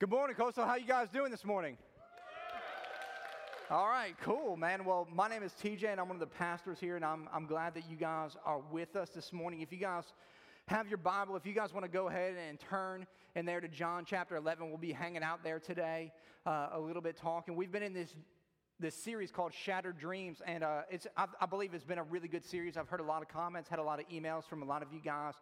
Good morning, Coastal. How you guys doing this morning? All right, cool, man. Well, my name is TJ, and I'm one of the pastors here, and I'm, I'm glad that you guys are with us this morning. If you guys have your Bible, if you guys want to go ahead and turn in there to John chapter 11, we'll be hanging out there today uh, a little bit talking. We've been in this this series called Shattered Dreams, and uh, it's I, I believe it's been a really good series. I've heard a lot of comments, had a lot of emails from a lot of you guys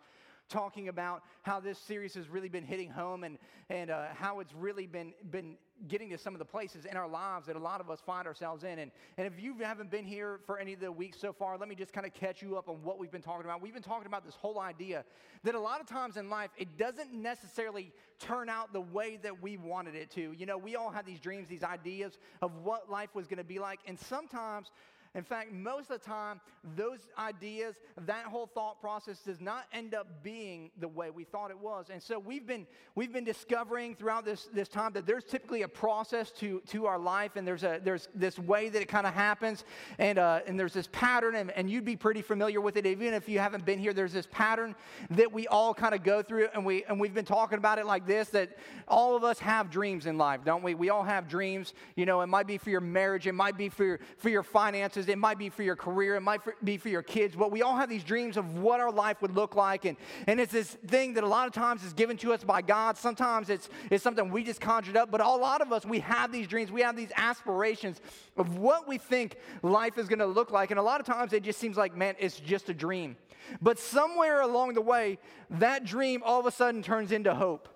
talking about how this series has really been hitting home and, and uh, how it's really been, been getting to some of the places in our lives that a lot of us find ourselves in. And, and if you haven't been here for any of the weeks so far, let me just kind of catch you up on what we've been talking about. We've been talking about this whole idea that a lot of times in life, it doesn't necessarily turn out the way that we wanted it to. You know, we all have these dreams, these ideas of what life was going to be like. And sometimes in fact, most of the time, those ideas, that whole thought process does not end up being the way we thought it was. And so we've been, we've been discovering throughout this, this time that there's typically a process to, to our life, and there's, a, there's this way that it kind of happens, and, uh, and there's this pattern, and, and you'd be pretty familiar with it. Even if you haven't been here, there's this pattern that we all kind of go through, and, we, and we've been talking about it like this that all of us have dreams in life, don't we? We all have dreams. You know, it might be for your marriage, it might be for your, for your finances it might be for your career, it might be for your kids, but we all have these dreams of what our life would look like. And, and it's this thing that a lot of times is given to us by God. Sometimes it's, it's something we just conjured up, but a lot of us, we have these dreams, we have these aspirations of what we think life is going to look like. And a lot of times it just seems like, man, it's just a dream. But somewhere along the way, that dream all of a sudden turns into hope.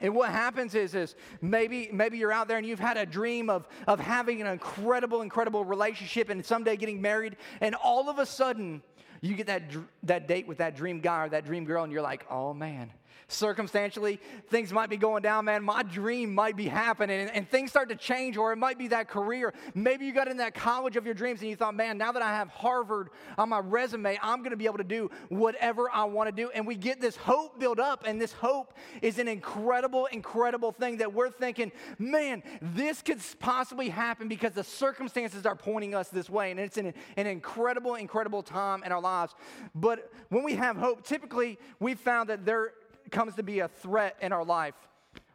And what happens is, is maybe, maybe you're out there and you've had a dream of, of having an incredible, incredible relationship and someday getting married, and all of a sudden you get that, that date with that dream guy or that dream girl, and you're like, oh man, circumstantially, things might be going down, man. My dream might be happening, and, and, things start to change, or it might be that career. Maybe you got in that college of your dreams and you thought, man, now that I have Harvard on my resume, I'm going to be able to do whatever I want to do. And we get this hope built up, and this hope is an incredible, incredible thing that we're thinking, man, this could possibly happen because the circumstances are pointing us this way. And it's an, an incredible, incredible time in our lives. But when we have hope, typically we found that there comes to be a threat in our life,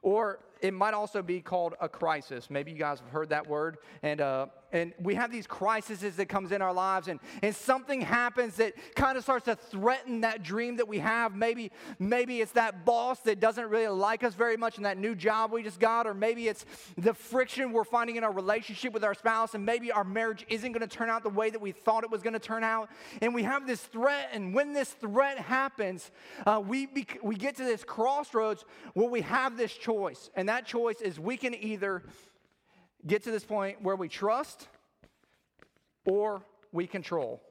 or it might also be called a crisis. Maybe you guys have heard that word. And, uh, and we have these crises that comes in our lives and, and something happens that kind of starts to threaten that dream that we have. Maybe maybe it's that boss that doesn't really like us very much in that new job we just got or maybe it's the friction we're finding in our relationship with our spouse and maybe our marriage isn't going to turn out the way that we thought it was going to turn out. And we have this threat and when this threat happens uh, we, bec- we get to this crossroads where we have this choice and that choice is we can either get to this point where we trust or we control.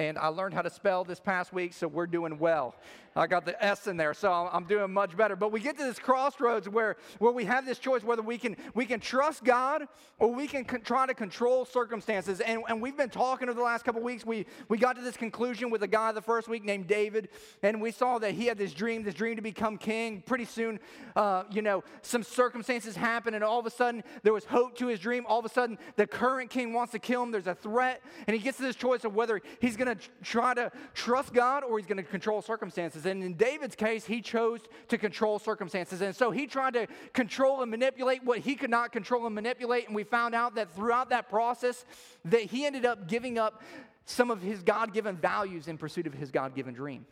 And I learned how to spell this past week, so we're doing well. I got the S in there, so I'm doing much better. But we get to this crossroads where, where we have this choice whether we can, we can trust God or we can con- try to control circumstances. And, and we've been talking over the last couple weeks. We, we got to this conclusion with a guy the first week named David, and we saw that he had this dream, this dream to become king. Pretty soon, uh, you know, some circumstances happen, and all of a sudden there was hope to his dream. All of a sudden, the current king wants to kill him. There's a threat, and he gets to this choice of whether he's going to try to trust God or he's going to control circumstances. And in David's case, he chose to control circumstances. And so he tried to control and manipulate what he could not control and manipulate. And we found out that throughout that process, that he ended up giving up some of his God given values in pursuit of his God given dream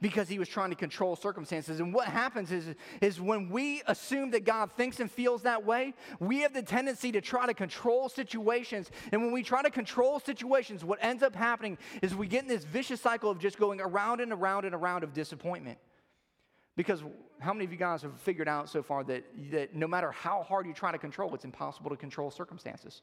because he was trying to control circumstances. And what happens is, is when we assume that God thinks and feels that way, we have the tendency to try to control situations. And when we try to control situations, what ends up happening is we get in this vicious cycle of just going around and around and around of disappointment. Because how many of you guys have figured out so far that, that no matter how hard you try to control, it's impossible to control circumstances?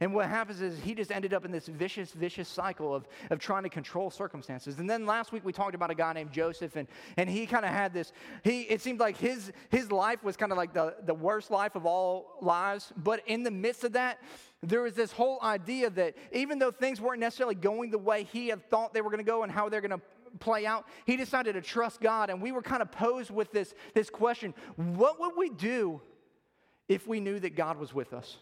And what happens is he just ended up in this vicious, vicious cycle of, of trying to control circumstances. And then last week we talked about a guy named Joseph, and, and he kind of had this, he it seemed like his his life was kind of like the, the worst life of all lives. But in the midst of that, there was this whole idea that even though things weren't necessarily going the way he had thought they were going to go and how they're going to play out, he decided to trust God. And we were kind of posed with this, this question what would we do if we knew that God was with us?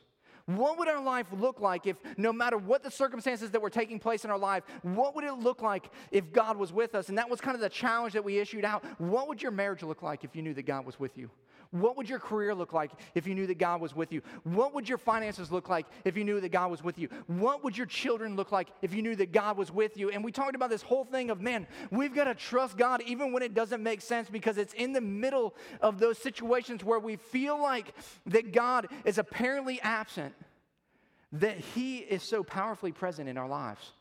What would our life look like if, no matter what the circumstances that were taking place in our life, what would it look like if God was with us? And that was kind of the challenge that we issued out. What would your marriage look like if you knew that God was with you? What would your career look like if you knew that God was with you? What would your finances look like if you knew that God was with you? What would your children look like if you knew that God was with you? And we talked about this whole thing of, man, we've got to trust God even when it doesn't make sense because it's in the middle of those situations where we feel like that God is apparently absent, that He is so powerfully present in our lives.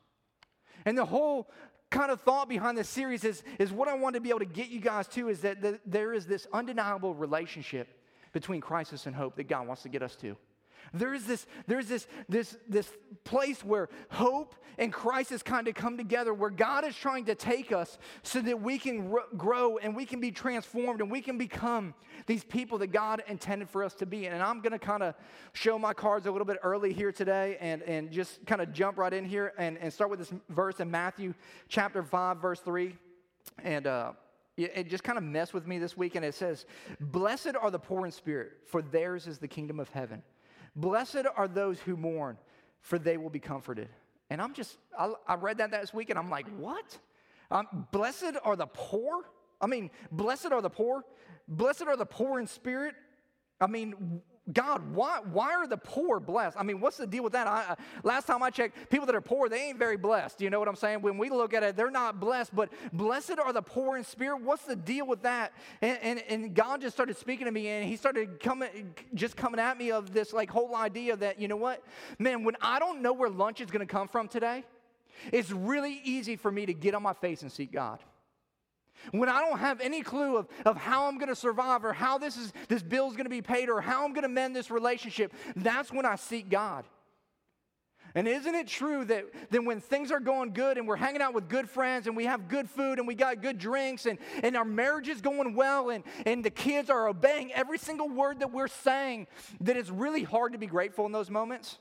And the whole kind of thought behind this series is, is what I want to be able to get you guys to is that the, there is this undeniable relationship between crisis and hope that God wants to get us to. There is this, there's this, this, this place where hope and crisis kind of come together, where God is trying to take us so that we can r- grow and we can be transformed and we can become these people that God intended for us to be. And I'm going to kind of show my cards a little bit early here today and, and just kind of jump right in here and, and start with this verse in Matthew chapter 5, verse 3. And, uh, it just kind of messed with me this week, and it says, Blessed are the poor in spirit, for theirs is the kingdom of heaven. Blessed are those who mourn, for they will be comforted. And I'm just, I, I read that this week and I'm like, what? Um, blessed are the poor? I mean, blessed are the poor. Blessed are the poor in spirit. I mean, God, why, why are the poor blessed? I mean, what's the deal with that? I, last time I checked, people that are poor, they ain't very blessed. You know what I'm saying? When we look at it, they're not blessed, but blessed are the poor in spirit. What's the deal with that? And, and, and God just started speaking to me, and He started coming, just coming at me of this like whole idea that, you know what? Man, when I don't know where lunch is going to come from today, it's really easy for me to get on my face and seek God. When I don't have any clue of, of how I'm going to survive or how this, is, this bill is going to be paid or how I'm going to mend this relationship, that's when I seek God. And isn't it true that, then when things are going good and we're hanging out with good friends and we have good food and we got good drinks and, and our marriage is going well and, and the kids are obeying every single word that we're saying, that it's really hard to be grateful in those moments?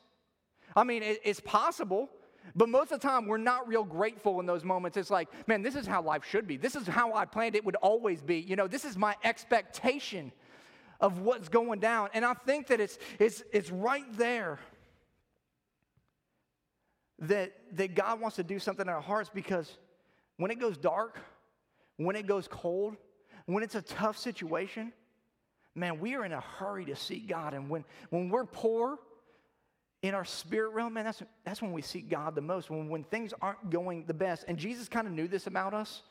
I mean, it, it's possible. But most of the time, we're not real grateful in those moments. It's like, man, this is how life should be. This is how I planned it would always be. You know, this is my expectation of what's going down. And I think that it's, it's, it's right there that, that God wants to do something in our hearts because when it goes dark, when it goes cold, when it's a tough situation, man, we are in a hurry to seek God. And when, when we're poor, in our spirit realm, man, that's, that's when we seek God the most, when, when things aren't going the best. And Jesus kind of knew this about us.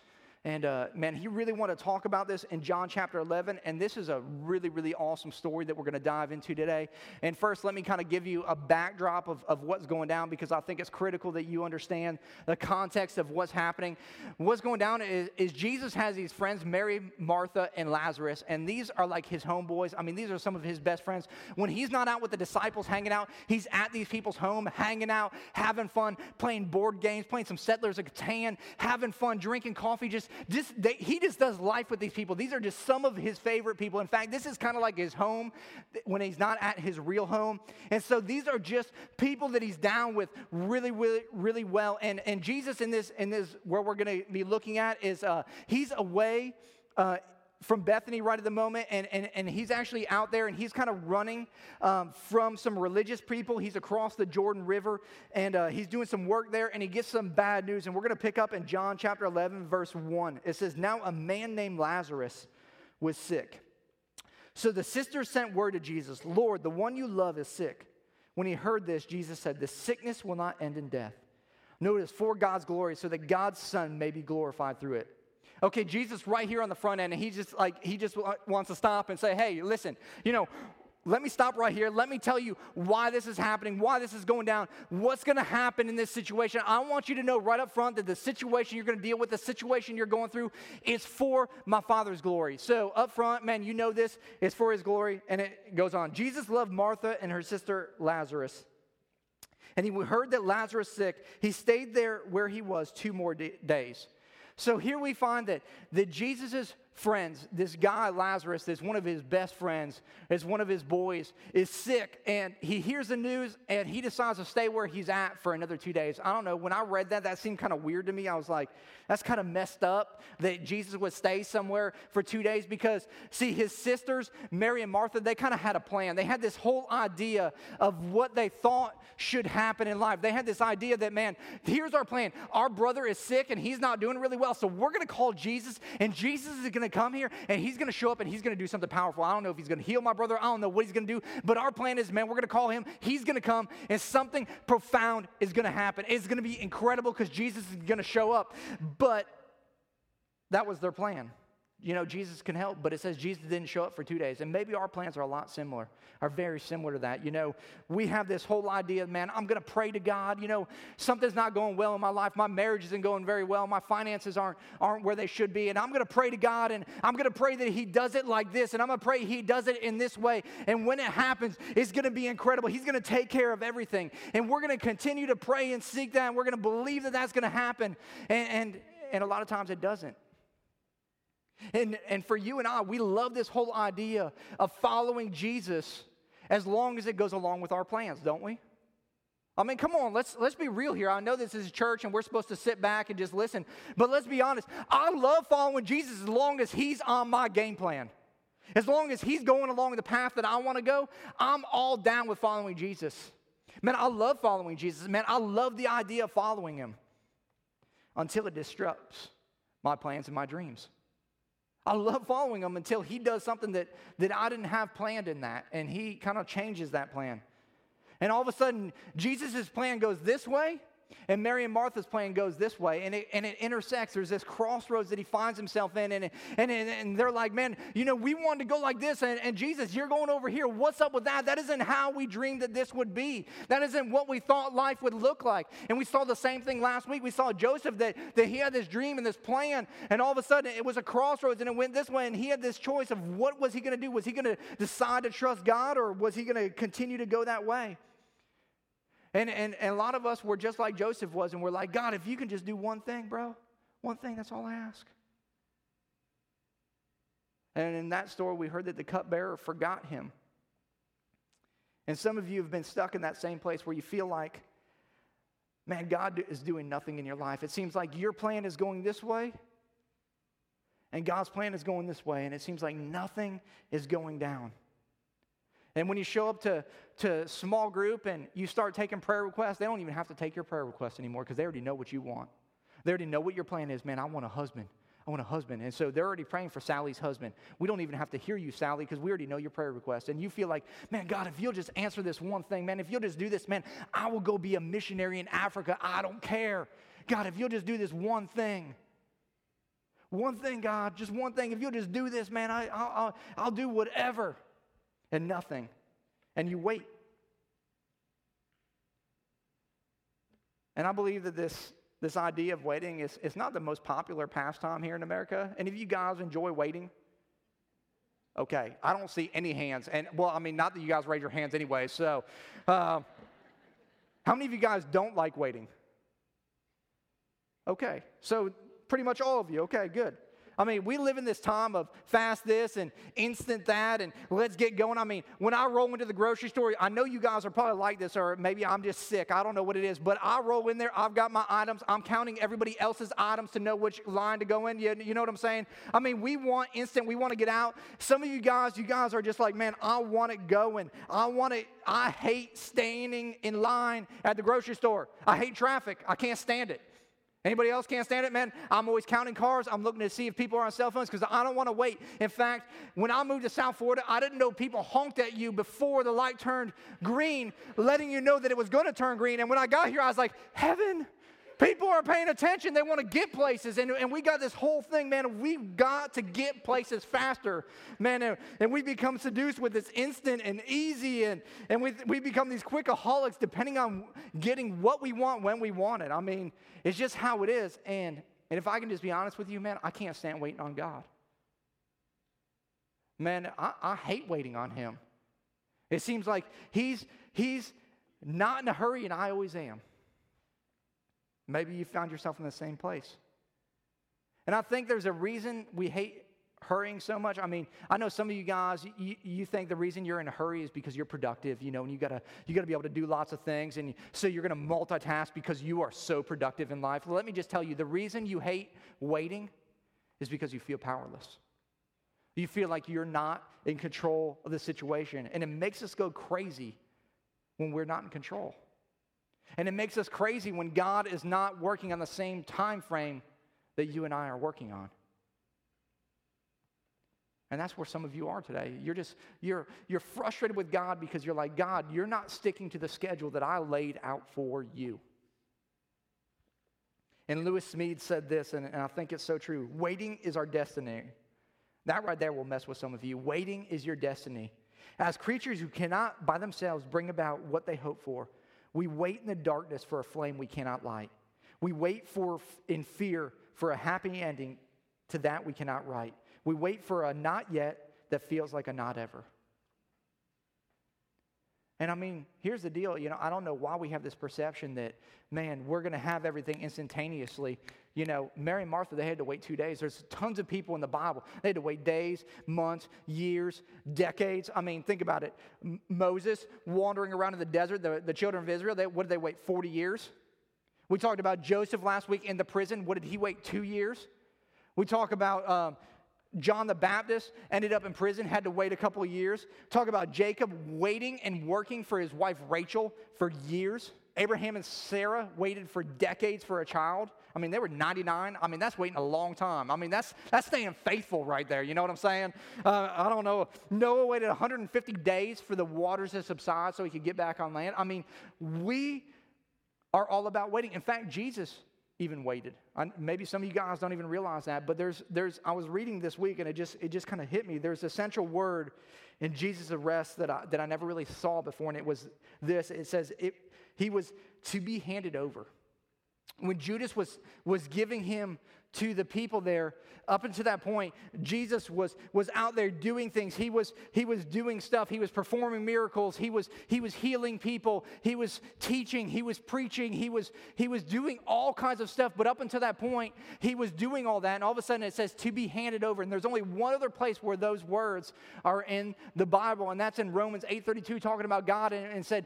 And uh, man, he really wanted to talk about this in John chapter 11. And this is a really, really awesome story that we're going to dive into today. And first, let me kind of give you a backdrop of, of what's going down because I think it's critical that you understand the context of what's happening. What's going down is, is Jesus has these friends, Mary, Martha, and Lazarus. And these are like his homeboys. I mean, these are some of his best friends. When he's not out with the disciples hanging out, he's at these people's home, hanging out, having fun, playing board games, playing some Settlers of Catan, having fun, drinking coffee, just just they, he just does life with these people. These are just some of his favorite people. In fact, this is kind of like his home when he's not at his real home. And so these are just people that he's down with really, really, really well. And, and Jesus in this, in this, where we're going to be looking at is uh, he's away uh, from Bethany right at the moment, and, and, and he's actually out there and he's kind of running um, from some religious people. He's across the Jordan River and uh, he's doing some work there, and he gets some bad news. And we're going to pick up in John chapter 11, verse 1. It says, Now a man named Lazarus was sick. So the sisters sent word to Jesus, Lord, the one you love is sick. When he heard this, Jesus said, The sickness will not end in death. Notice, for God's glory, so that God's Son may be glorified through it. Okay, Jesus right here on the front end, and he just like he just wants to stop and say, "Hey, listen, you know, let me stop right here. Let me tell you why this is happening, why this is going down, what's going to happen in this situation. I want you to know right up front that the situation you're going to deal with, the situation you're going through, is for my Father's glory. So, up front, man, you know this is for His glory. And it goes on. Jesus loved Martha and her sister Lazarus. And he heard that Lazarus sick. He stayed there where he was two more days. So here we find that, that Jesus' friends, this guy, Lazarus, that's one of his best friends, is one of his boys, is sick, and he hears the news and he decides to stay where he's at for another two days. I don't know. When I read that, that seemed kind of weird to me. I was like, that's kind of messed up that Jesus would stay somewhere for two days because, see, his sisters, Mary and Martha, they kind of had a plan. They had this whole idea of what they thought should happen in life. They had this idea that, man, here's our plan. Our brother is sick and he's not doing really well, so we're going to call Jesus, and Jesus is going to come here and he's going to show up and he's going to do something powerful. I don't know if he's going to heal my brother. I don't know what he's going to do, but our plan is, man, we're going to call him. He's going to come and something profound is going to happen. It's going to be incredible because Jesus is going to show up. But that was their plan you know, Jesus can help, but it says Jesus didn't show up for two days. And maybe our plans are a lot similar, are very similar to that. You know, we have this whole idea, man, I'm going to pray to God. You know, something's not going well in my life. My marriage isn't going very well. My finances aren't, aren't where they should be. And I'm going to pray to God and I'm going to pray that He does it like this. And I'm going to pray He does it in this way. And when it happens, it's going to be incredible. He's going to take care of everything. And we're going to continue to pray and seek that. And we're going to believe that that's going to happen. And, and, and a lot of times it doesn't. And, and for you and I, we love this whole idea of following Jesus as long as it goes along with our plans, don't we? I mean, come on, let's, let's be real here. I know this is a church and we're supposed to sit back and just listen, but let's be honest. I love following Jesus as long as he's on my game plan. As long as he's going along the path that I want to go, I'm all down with following Jesus. Man, I love following Jesus. Man, I love the idea of following him until it disrupts my plans and my dreams. I love following him until he does something that, that I didn't have planned in that, and he kind of changes that plan. And all of a sudden, Jesus' plan goes this way, and Mary and Martha's plan goes this way, and it, and it intersects. There's this crossroads that he finds himself in, and, and, and they're like, Man, you know, we wanted to go like this, and, and Jesus, you're going over here. What's up with that? That isn't how we dreamed that this would be. That isn't what we thought life would look like. And we saw the same thing last week. We saw Joseph that, that he had this dream and this plan, and all of a sudden it was a crossroads, and it went this way, and he had this choice of what was he going to do? Was he going to decide to trust God, or was he going to continue to go that way? And, and, and a lot of us were just like Joseph was, and we're like, God, if you can just do one thing, bro, one thing, that's all I ask. And in that story, we heard that the cupbearer forgot him. And some of you have been stuck in that same place where you feel like, man, God is doing nothing in your life. It seems like your plan is going this way, and God's plan is going this way, and it seems like nothing is going down. And when you show up to, to small group and you start taking prayer requests, they don't even have to take your prayer request anymore because they already know what you want. They already know what your plan is. Man, I want a husband. I want a husband. And so they're already praying for Sally's husband. We don't even have to hear you, Sally, because we already know your prayer request. And you feel like, man, God, if you'll just answer this one thing, man, if you'll just do this, man, I will go be a missionary in Africa. I don't care. God, if you'll just do this one thing. One thing, God, just one thing. If you'll just do this, man, I, I'll, I'll, I'll do whatever and nothing. And you wait. And I believe that this, this idea of waiting is, is not the most popular pastime here in America. And if you guys enjoy waiting, okay, I don't see any hands. And well, I mean, not that you guys raise your hands anyway. So, uh, how many of you guys don't like waiting? Okay, so pretty much all of you. Okay, good. I mean, we live in this time of fast this and instant that and let's get going. I mean, when I roll into the grocery store, I know you guys are probably like this, or maybe I'm just sick. I don't know what it is, but I roll in there. I've got my items. I'm counting everybody else's items to know which line to go in. You, you know what I'm saying? I mean, we want instant. We want to get out. Some of you guys, you guys are just like, man, I want it going. I want it. I hate standing in line at the grocery store. I hate traffic. I can't stand it. Anybody else can't stand it, man? I'm always counting cars. I'm looking to see if people are on cell phones because I don't want to wait. In fact, when I moved to South Florida, I didn't know people honked at you before the light turned green, letting you know that it was going to turn green. And when I got here, I was like, heaven, People are paying attention. They want to get places. And, and we got this whole thing, man. We've got to get places faster, man. And, and we become seduced with this instant and easy. And, and we, we become these quickaholics depending on getting what we want when we want it. I mean, it's just how it is. And, and if I can just be honest with you, man, I can't stand waiting on God. Man, I, I hate waiting on Him. It seems like He's, he's not in a hurry, and I always am. Maybe you found yourself in the same place. And I think there's a reason we hate hurrying so much? I mean, I know some of you guys, you, you think the reason you're in a hurry is because you're productive, you know, and you gotta, you gotta be able to do lots of things. And so you're gonna multitask because you are so productive in life. Let me just tell you the reason you hate waiting is because you feel powerless. You feel like you're not in control of the situation. And it makes us go crazy when we're not in control. And it makes us crazy when God is not working on the same time frame that you and I are working on. And that's where some of you are today. You're just you're you're frustrated with God because you're like, God, you're not sticking to the schedule that I laid out for you. And Lewis Smedes said this, and, and I think it's so true. Waiting is our destiny. That right there will mess with some of you. Waiting is your destiny. As creatures who cannot by themselves bring about what they hope for, we wait in the darkness for a flame we cannot light. We wait for in fear for a happy ending to that we cannot write. We wait for a not yet that feels like a not ever. And I mean, here's the deal. You know, I don't know why we have this perception that, man, we're going to have everything instantaneously. You know, Mary and Martha, they had to wait two days. There's tons of people in the Bible. They had to wait days, months, years, decades. I mean, think about it. M- Moses wandering around in the desert, the, the children of Israel, they, what did they wait? 40 years? We talked about Joseph last week in the prison. What did he wait? Two years? We talk about um, John the Baptist ended up in prison, had to wait a couple of years. Talk about Jacob waiting and working for his wife Rachel for years. Abraham and Sarah waited for decades for a child. I mean, they were 99. I mean, that's waiting a long time. I mean, that's, that's staying faithful right there. You know what I'm saying? Uh, I don't know. Noah waited 150 days for the waters to subside so he could get back on land. I mean, we are all about waiting. In fact, Jesus even waited. I, maybe some of you guys don't even realize that, but there's, there's, I was reading this week and it just, it just kind of hit me. There's a central word in Jesus' arrest that I, that I never really saw before, and it was this. It says it, he was to be handed over. When Judas was, was giving him to the people there. Up until that point, Jesus was, was out there doing things. He was, he was doing stuff. He was performing miracles. He was, he was healing people. He was teaching. He was preaching. He was, he was doing all kinds of stuff. But up until that point, he was doing all that. And all of a sudden it says to be handed over. And there's only one other place where those words are in the Bible. And that's in Romans 8.32 talking about God and, and said,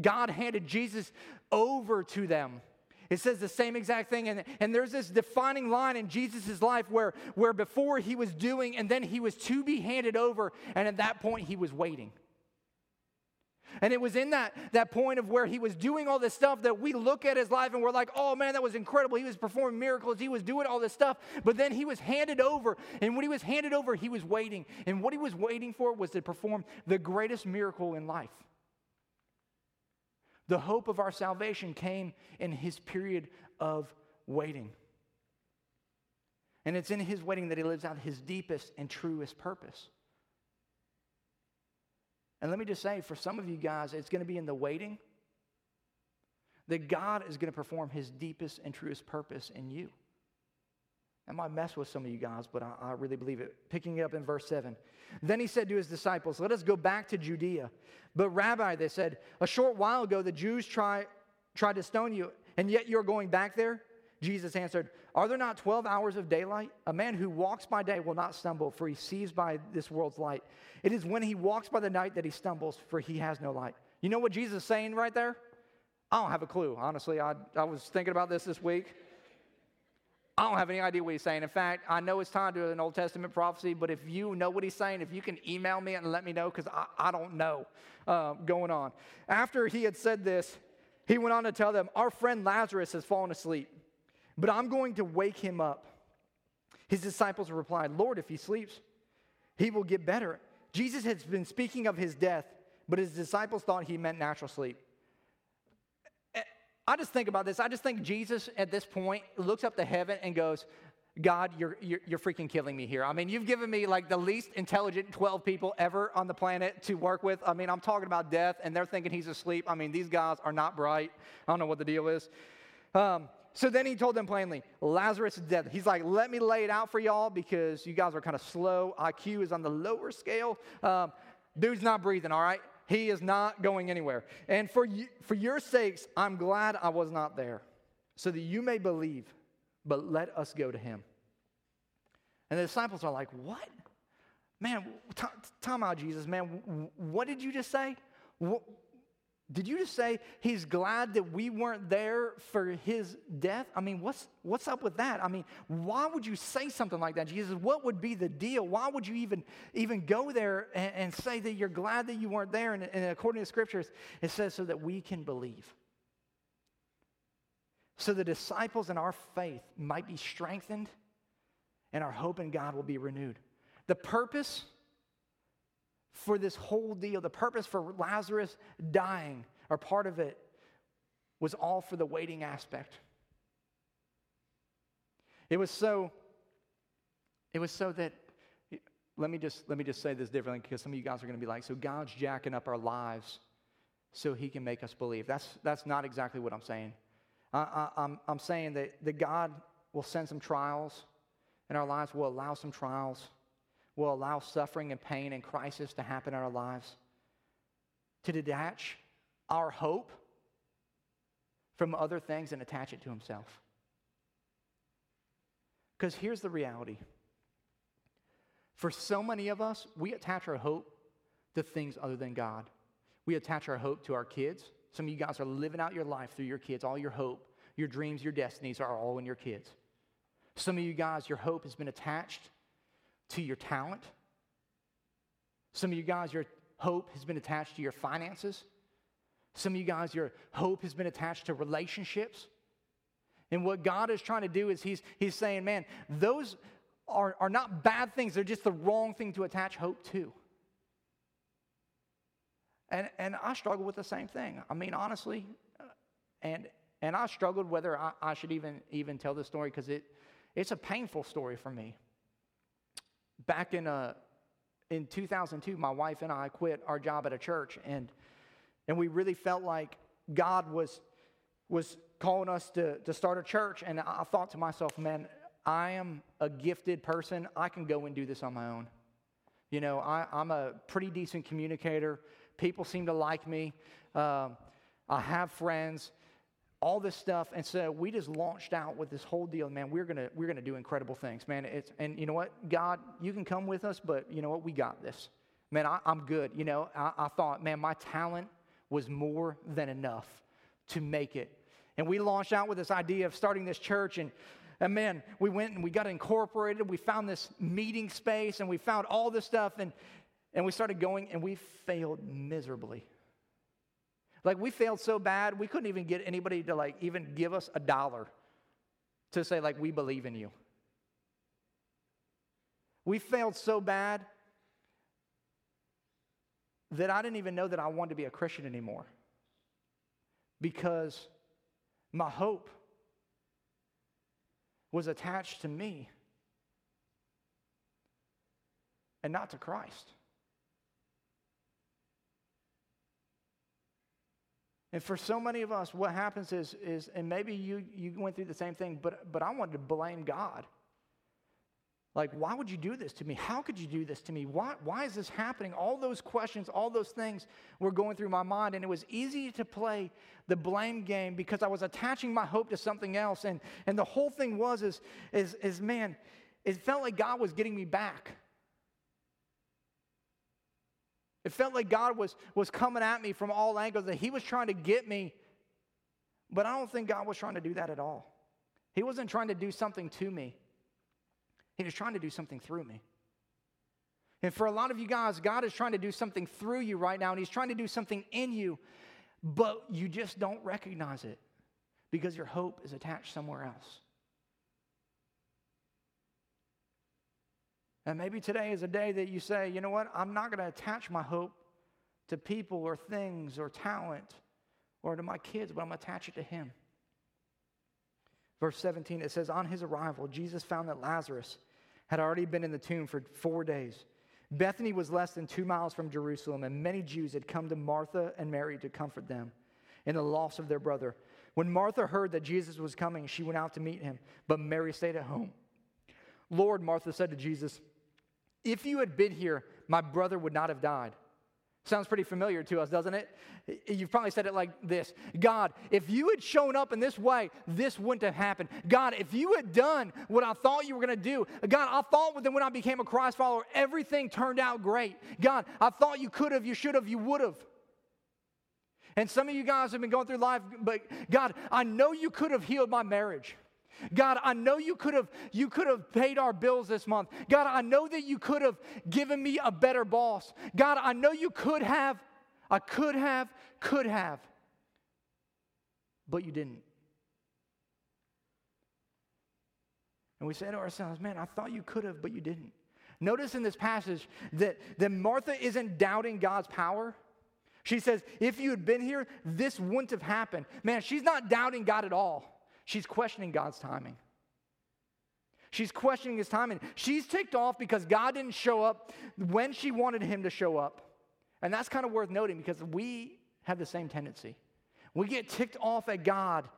God handed Jesus over to them. It says the same exact thing. And, and there's this defining line in Jesus' life where, where before he was doing and then he was to be handed over. And at that point, he was waiting. And it was in that, that point of where he was doing all this stuff that we look at his life and we're like, oh man, that was incredible. He was performing miracles, he was doing all this stuff. But then he was handed over. And when he was handed over, he was waiting. And what he was waiting for was to perform the greatest miracle in life. The hope of our salvation came in his period of waiting. And it's in his waiting that he lives out his deepest and truest purpose. And let me just say, for some of you guys, it's going to be in the waiting that God is going to perform his deepest and truest purpose in you. That might mess with some of you guys, but I, I, really believe it. Picking it up in verse 7. Then he said to his disciples, Let us go back to Judea. But, Rabbi, they said, a short while ago the Jews try, tried to stone you, and yet you're going back there? Jesus answered, Are there not 12 hours of daylight? A man who walks by day will not stumble, for he sees by this world's light. It is when he walks by the night that he stumbles, for he has no light. You know what Jesus is saying right there? I don't have a clue, honestly. I, I was thinking about this this week. I don't have any idea what he's saying. In fact, I know it's time to an Old Testament prophecy, but if you know what he's saying, if you can email me and let me know, because I, I, don't know uh, going on. After he had said this, he went on to tell them, Our friend Lazarus has fallen asleep, but I'm going to wake him up. His disciples replied, Lord, if he sleeps, he will get better. Jesus has been speaking of his death, but his disciples thought he meant natural sleep. I just think about this. I just think Jesus at this point looks up to heaven and goes, God, you're, you're, you're, freaking killing me here. I mean, you've given me like the least intelligent 12 people ever on the planet to work with. I mean, I'm talking about death, and they're thinking he's asleep. I mean, these guys are not bright. I don't know what the deal is. Um, so then he told them plainly, Lazarus is dead. He's like, let me lay it out for y'all because you guys are kind of slow. IQ is on the lower scale. Um, dude's not breathing, all right? He is not going anywhere. And for, for your sakes, I'm glad I was not there, so that you may believe, but let us go to him. And the disciples are like, What? Man, time out, Jesus, man. What did you just say? Did you just say he's glad that we weren't there for his death? I mean, what's, what's up with that? I mean, why would you say something like that, Jesus? What would be the deal? Why would you even, even go there and, and say that you're glad that you weren't there? And, and according to scriptures, it says so that we can believe. So the disciples in our faith might be strengthened and our hope in God will be renewed. The purpose for this whole deal, the purpose for Lazarus dying, or part of it, was all for the waiting aspect. It was so, it was so that, let me just, let me just say this differently because some of you guys are going to be like, so God's jacking up our lives so he can make us believe. That's, that's not exactly what I'm saying. I, I, I'm, I'm saying that, that God will send some trials and our lives, will allow some trials will allow suffering and pain and crisis to happen in our lives, to detach our hope from other things and attach it to Himself. Because here's the reality for so many of us, we attach our hope to things other than God. We attach our hope to our kids. Some of you guys are living out your life through your kids. All your hope, your dreams, your destinies are all in your kids. Some of you guys, your hope has been attached to your talent. Some of you guys, your hope has been attached to your finances. Some of you guys, your hope has been attached to relationships. And what God is trying to do is He's, he's saying, man, those are, are not bad things, they're just the wrong thing to attach hope to. And, and I struggle with the same thing. I mean, honestly, uh, and, and I struggled whether I, I should even, even tell this story because it, it's a painful story for me back in, uh, in 2002, my wife and I quit our job at a church, and, and we really felt like God was, was calling us to, to start a church. And I thought to myself, man, I am a gifted person. I can go and do this on my own. You know, I, am a pretty decent communicator. People seem to like me. Uh, I have friends all this stuff. And so we just launched out with this whole deal, man. We're gonna we're gonna do incredible things, man. It's and you know what, God, you can come with us, but you know what, we got this, man. I, am good. You know, I, I thought, man, my talent was more than enough to make it. And we launched out with this idea of starting this church and. And man, we went and we got incorporated. We found this meeting space and we found all this stuff. And, and we started going and we failed miserably. Like we failed so bad, we couldn't even get anybody to like even give us a dollar to say like we believe in you. We failed so bad that I didn't even know that I wanted to be a Christian anymore. Because my hope was attached to me and not to Christ. And for so many of us, what happens is, is and maybe you, you went through the same thing, but, but I wanted to blame God. Like, why would you do this to me? How could you do this to me? Why, why is this happening? All those questions, all those things were going through my mind, and it was easy to play the blame game because I was attaching my hope to something else. And, and the whole thing was is, is, is, man, it felt like God was getting me back. It felt like God was, was coming at me from all angles, that He was trying to get me. But I don't think God was trying to do that at all. He wasn't trying to do something to me, He was trying to do something through me. And for a lot of you guys, God is trying to do something through you right now, and He's trying to do something in you, but you just don't recognize it because your hope is attached somewhere else. And maybe today is a day that you say, you know what, I'm not going to attach my hope to people or things or talent or to my kids, but I'm going to attach it to Him. Verse 17, it says, On his arrival, Jesus found that Lazarus had already been in the tomb for four days. Bethany was less than two miles from Jerusalem, and many Jews had come to Martha and Mary to comfort them in the loss of their brother. When Martha heard that Jesus was coming, she went out to meet him, but Mary stayed at home. Lord, Martha said to Jesus, if you had been here, my brother would not have died. Sounds pretty familiar to us, doesn't it? You've probably said it like this God, if you had shown up in this way, this wouldn't have happened. God, if you had done what I thought you were going to do, God, I thought that when I became a Christ follower, everything turned out great. God, I thought you could have, you should have, you would have. And some of you guys have been going through life, but God, I know you could have healed my marriage. God, I know you could have you could have paid our bills this month. God, I know that you could have given me a better boss. God, I know you could have I could have could have but you didn't. And we say to ourselves, man, I thought you could have, but you didn't. Notice in this passage that, that Martha isn't doubting God's power. She says, if you had been here, this wouldn't have happened. Man, she's not doubting God at all. She's questioning God's timing. She's questioning his timing. She's ticked off because God didn't show up when she wanted him to show up. And that's kind of worth noting because we have the same tendency. We get ticked off at God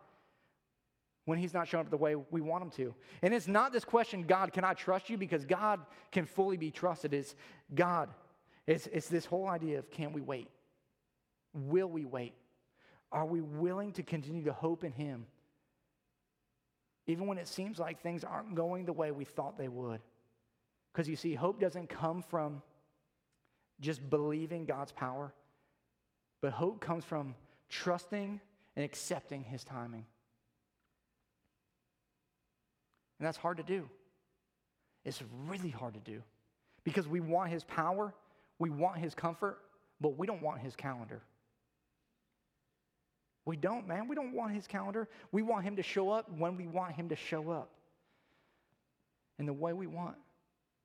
when he's not showing up the way we want him to. And it's not this question, God, can I trust you? Because God can fully be trusted. It's God. It's, it's this whole idea of can we wait? Will we wait? Are we willing to continue to hope in him? Even when it seems like things aren't going the way we thought they would. Because you see, hope doesn't come from just believing God's power, but hope comes from trusting and accepting His timing. And that's hard to do. It's really hard to do because we want His power, we want His comfort, but we don't want His calendar. We don't, man. We don't want his calendar. We want him to show up when we want him to show up in the way we want.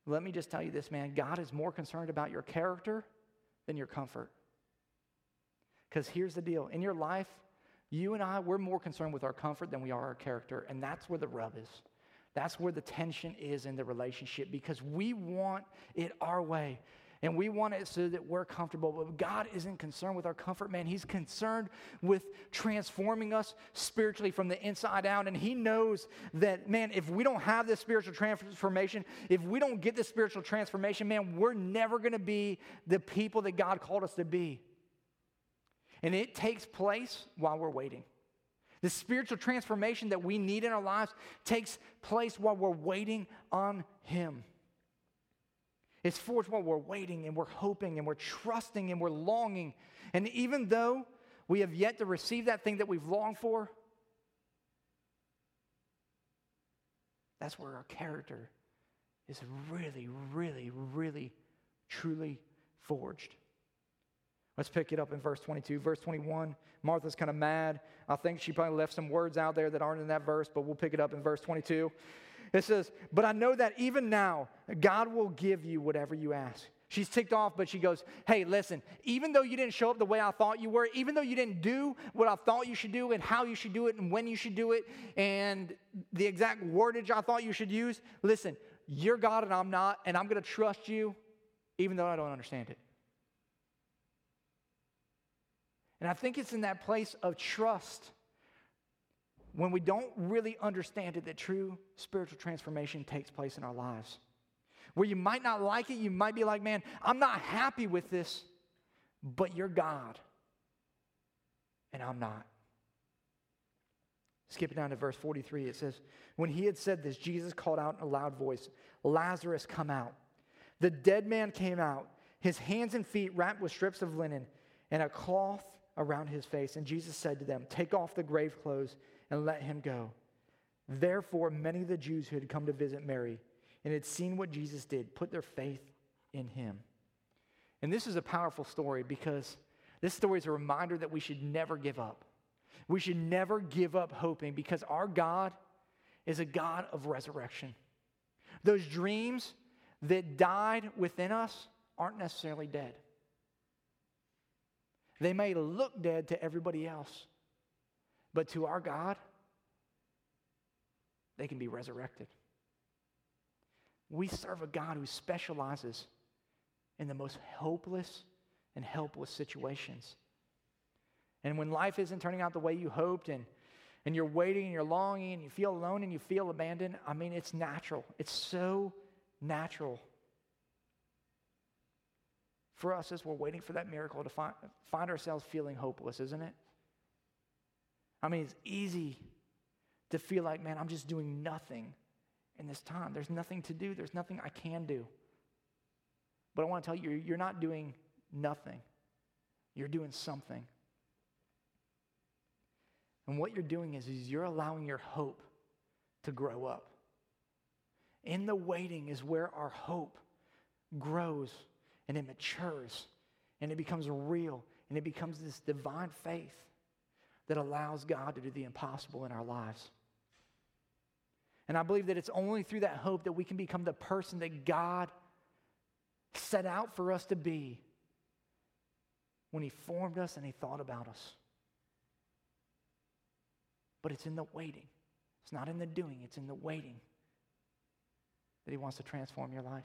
Let me just tell you this, man. God is more concerned about your character than your comfort. Because here's the deal in your life, you and I, we're more concerned with our comfort than we are our character. And that's where the rub is. That's where the tension is in the relationship because we want it our way. And we want it so that we're comfortable. But God isn't concerned with our comfort, man. He's concerned with transforming us spiritually from the inside out. And He knows that, man, if we don't have this spiritual transformation, if we don't get this spiritual transformation, man, we're never going to be the people that God called us to be. And it takes place while we're waiting. The spiritual transformation that we need in our lives takes place while we're waiting on Him. It's forged while we're waiting and we're hoping and we're trusting and we're longing. And even though we have yet to receive that thing that we've longed for, that's where our character is really, really, really, truly forged. Let's pick it up in verse 22. Verse 21, Martha's kind of mad. I think she probably left some words out there that aren't in that verse, but we'll pick it up in verse 22. It says, But I know that even now, God will give you whatever you ask. She's ticked off, but she goes, Hey, listen, even though you didn't show up the way I thought you were, even though you didn't do what I thought you should do and how you should do it and when you should do it and the exact wordage I thought you should use, listen, you're God and I'm not, and I'm going to trust you even though I don't understand it. And I think it's in that place of trust when we don't really understand it that true spiritual transformation takes place in our lives. Where you might not like it, you might be like, man, I'm not happy with this, but you're God, and I'm not. Skip it down to verse 43. It says, When he had said this, Jesus called out in a loud voice, Lazarus, come out. The dead man came out, his hands and feet wrapped with strips of linen and a cloth around his face. And Jesus said to them, Take off the grave clothes and let him go. Therefore, many of the Jews who had come to visit Mary and had seen what Jesus did put their faith in him. And this is a powerful story because this story is a reminder that we should never give up. We should never give up hoping because our God is a God of resurrection. Those dreams that died within us aren't necessarily dead. They may look dead to everybody else, but to our God, they can be resurrected. We serve a God who specializes in the most hopeless and helpless situations. And when life isn't turning out the way you hoped, and, and you're waiting and you're longing, and you feel alone and you feel abandoned, I mean, it's natural. It's so natural for us as we're waiting for that miracle to find, find ourselves feeling hopeless, isn't it? I mean, it's easy to feel like, man, I'm just doing nothing in this time. There's nothing to do, there's nothing I can do. But I want to tell you, you're not doing nothing, you're doing something. And what you're doing is, is you're allowing your hope to grow up. In the waiting is where our hope grows and it matures and it becomes real and it becomes this divine faith that allows God to do the impossible in our lives. And I believe that it's only through that hope that we can become the person that God set out for us to be when He formed us and He thought about us. But it's in the waiting, it's not in the doing, it's in the waiting that He wants to transform your life.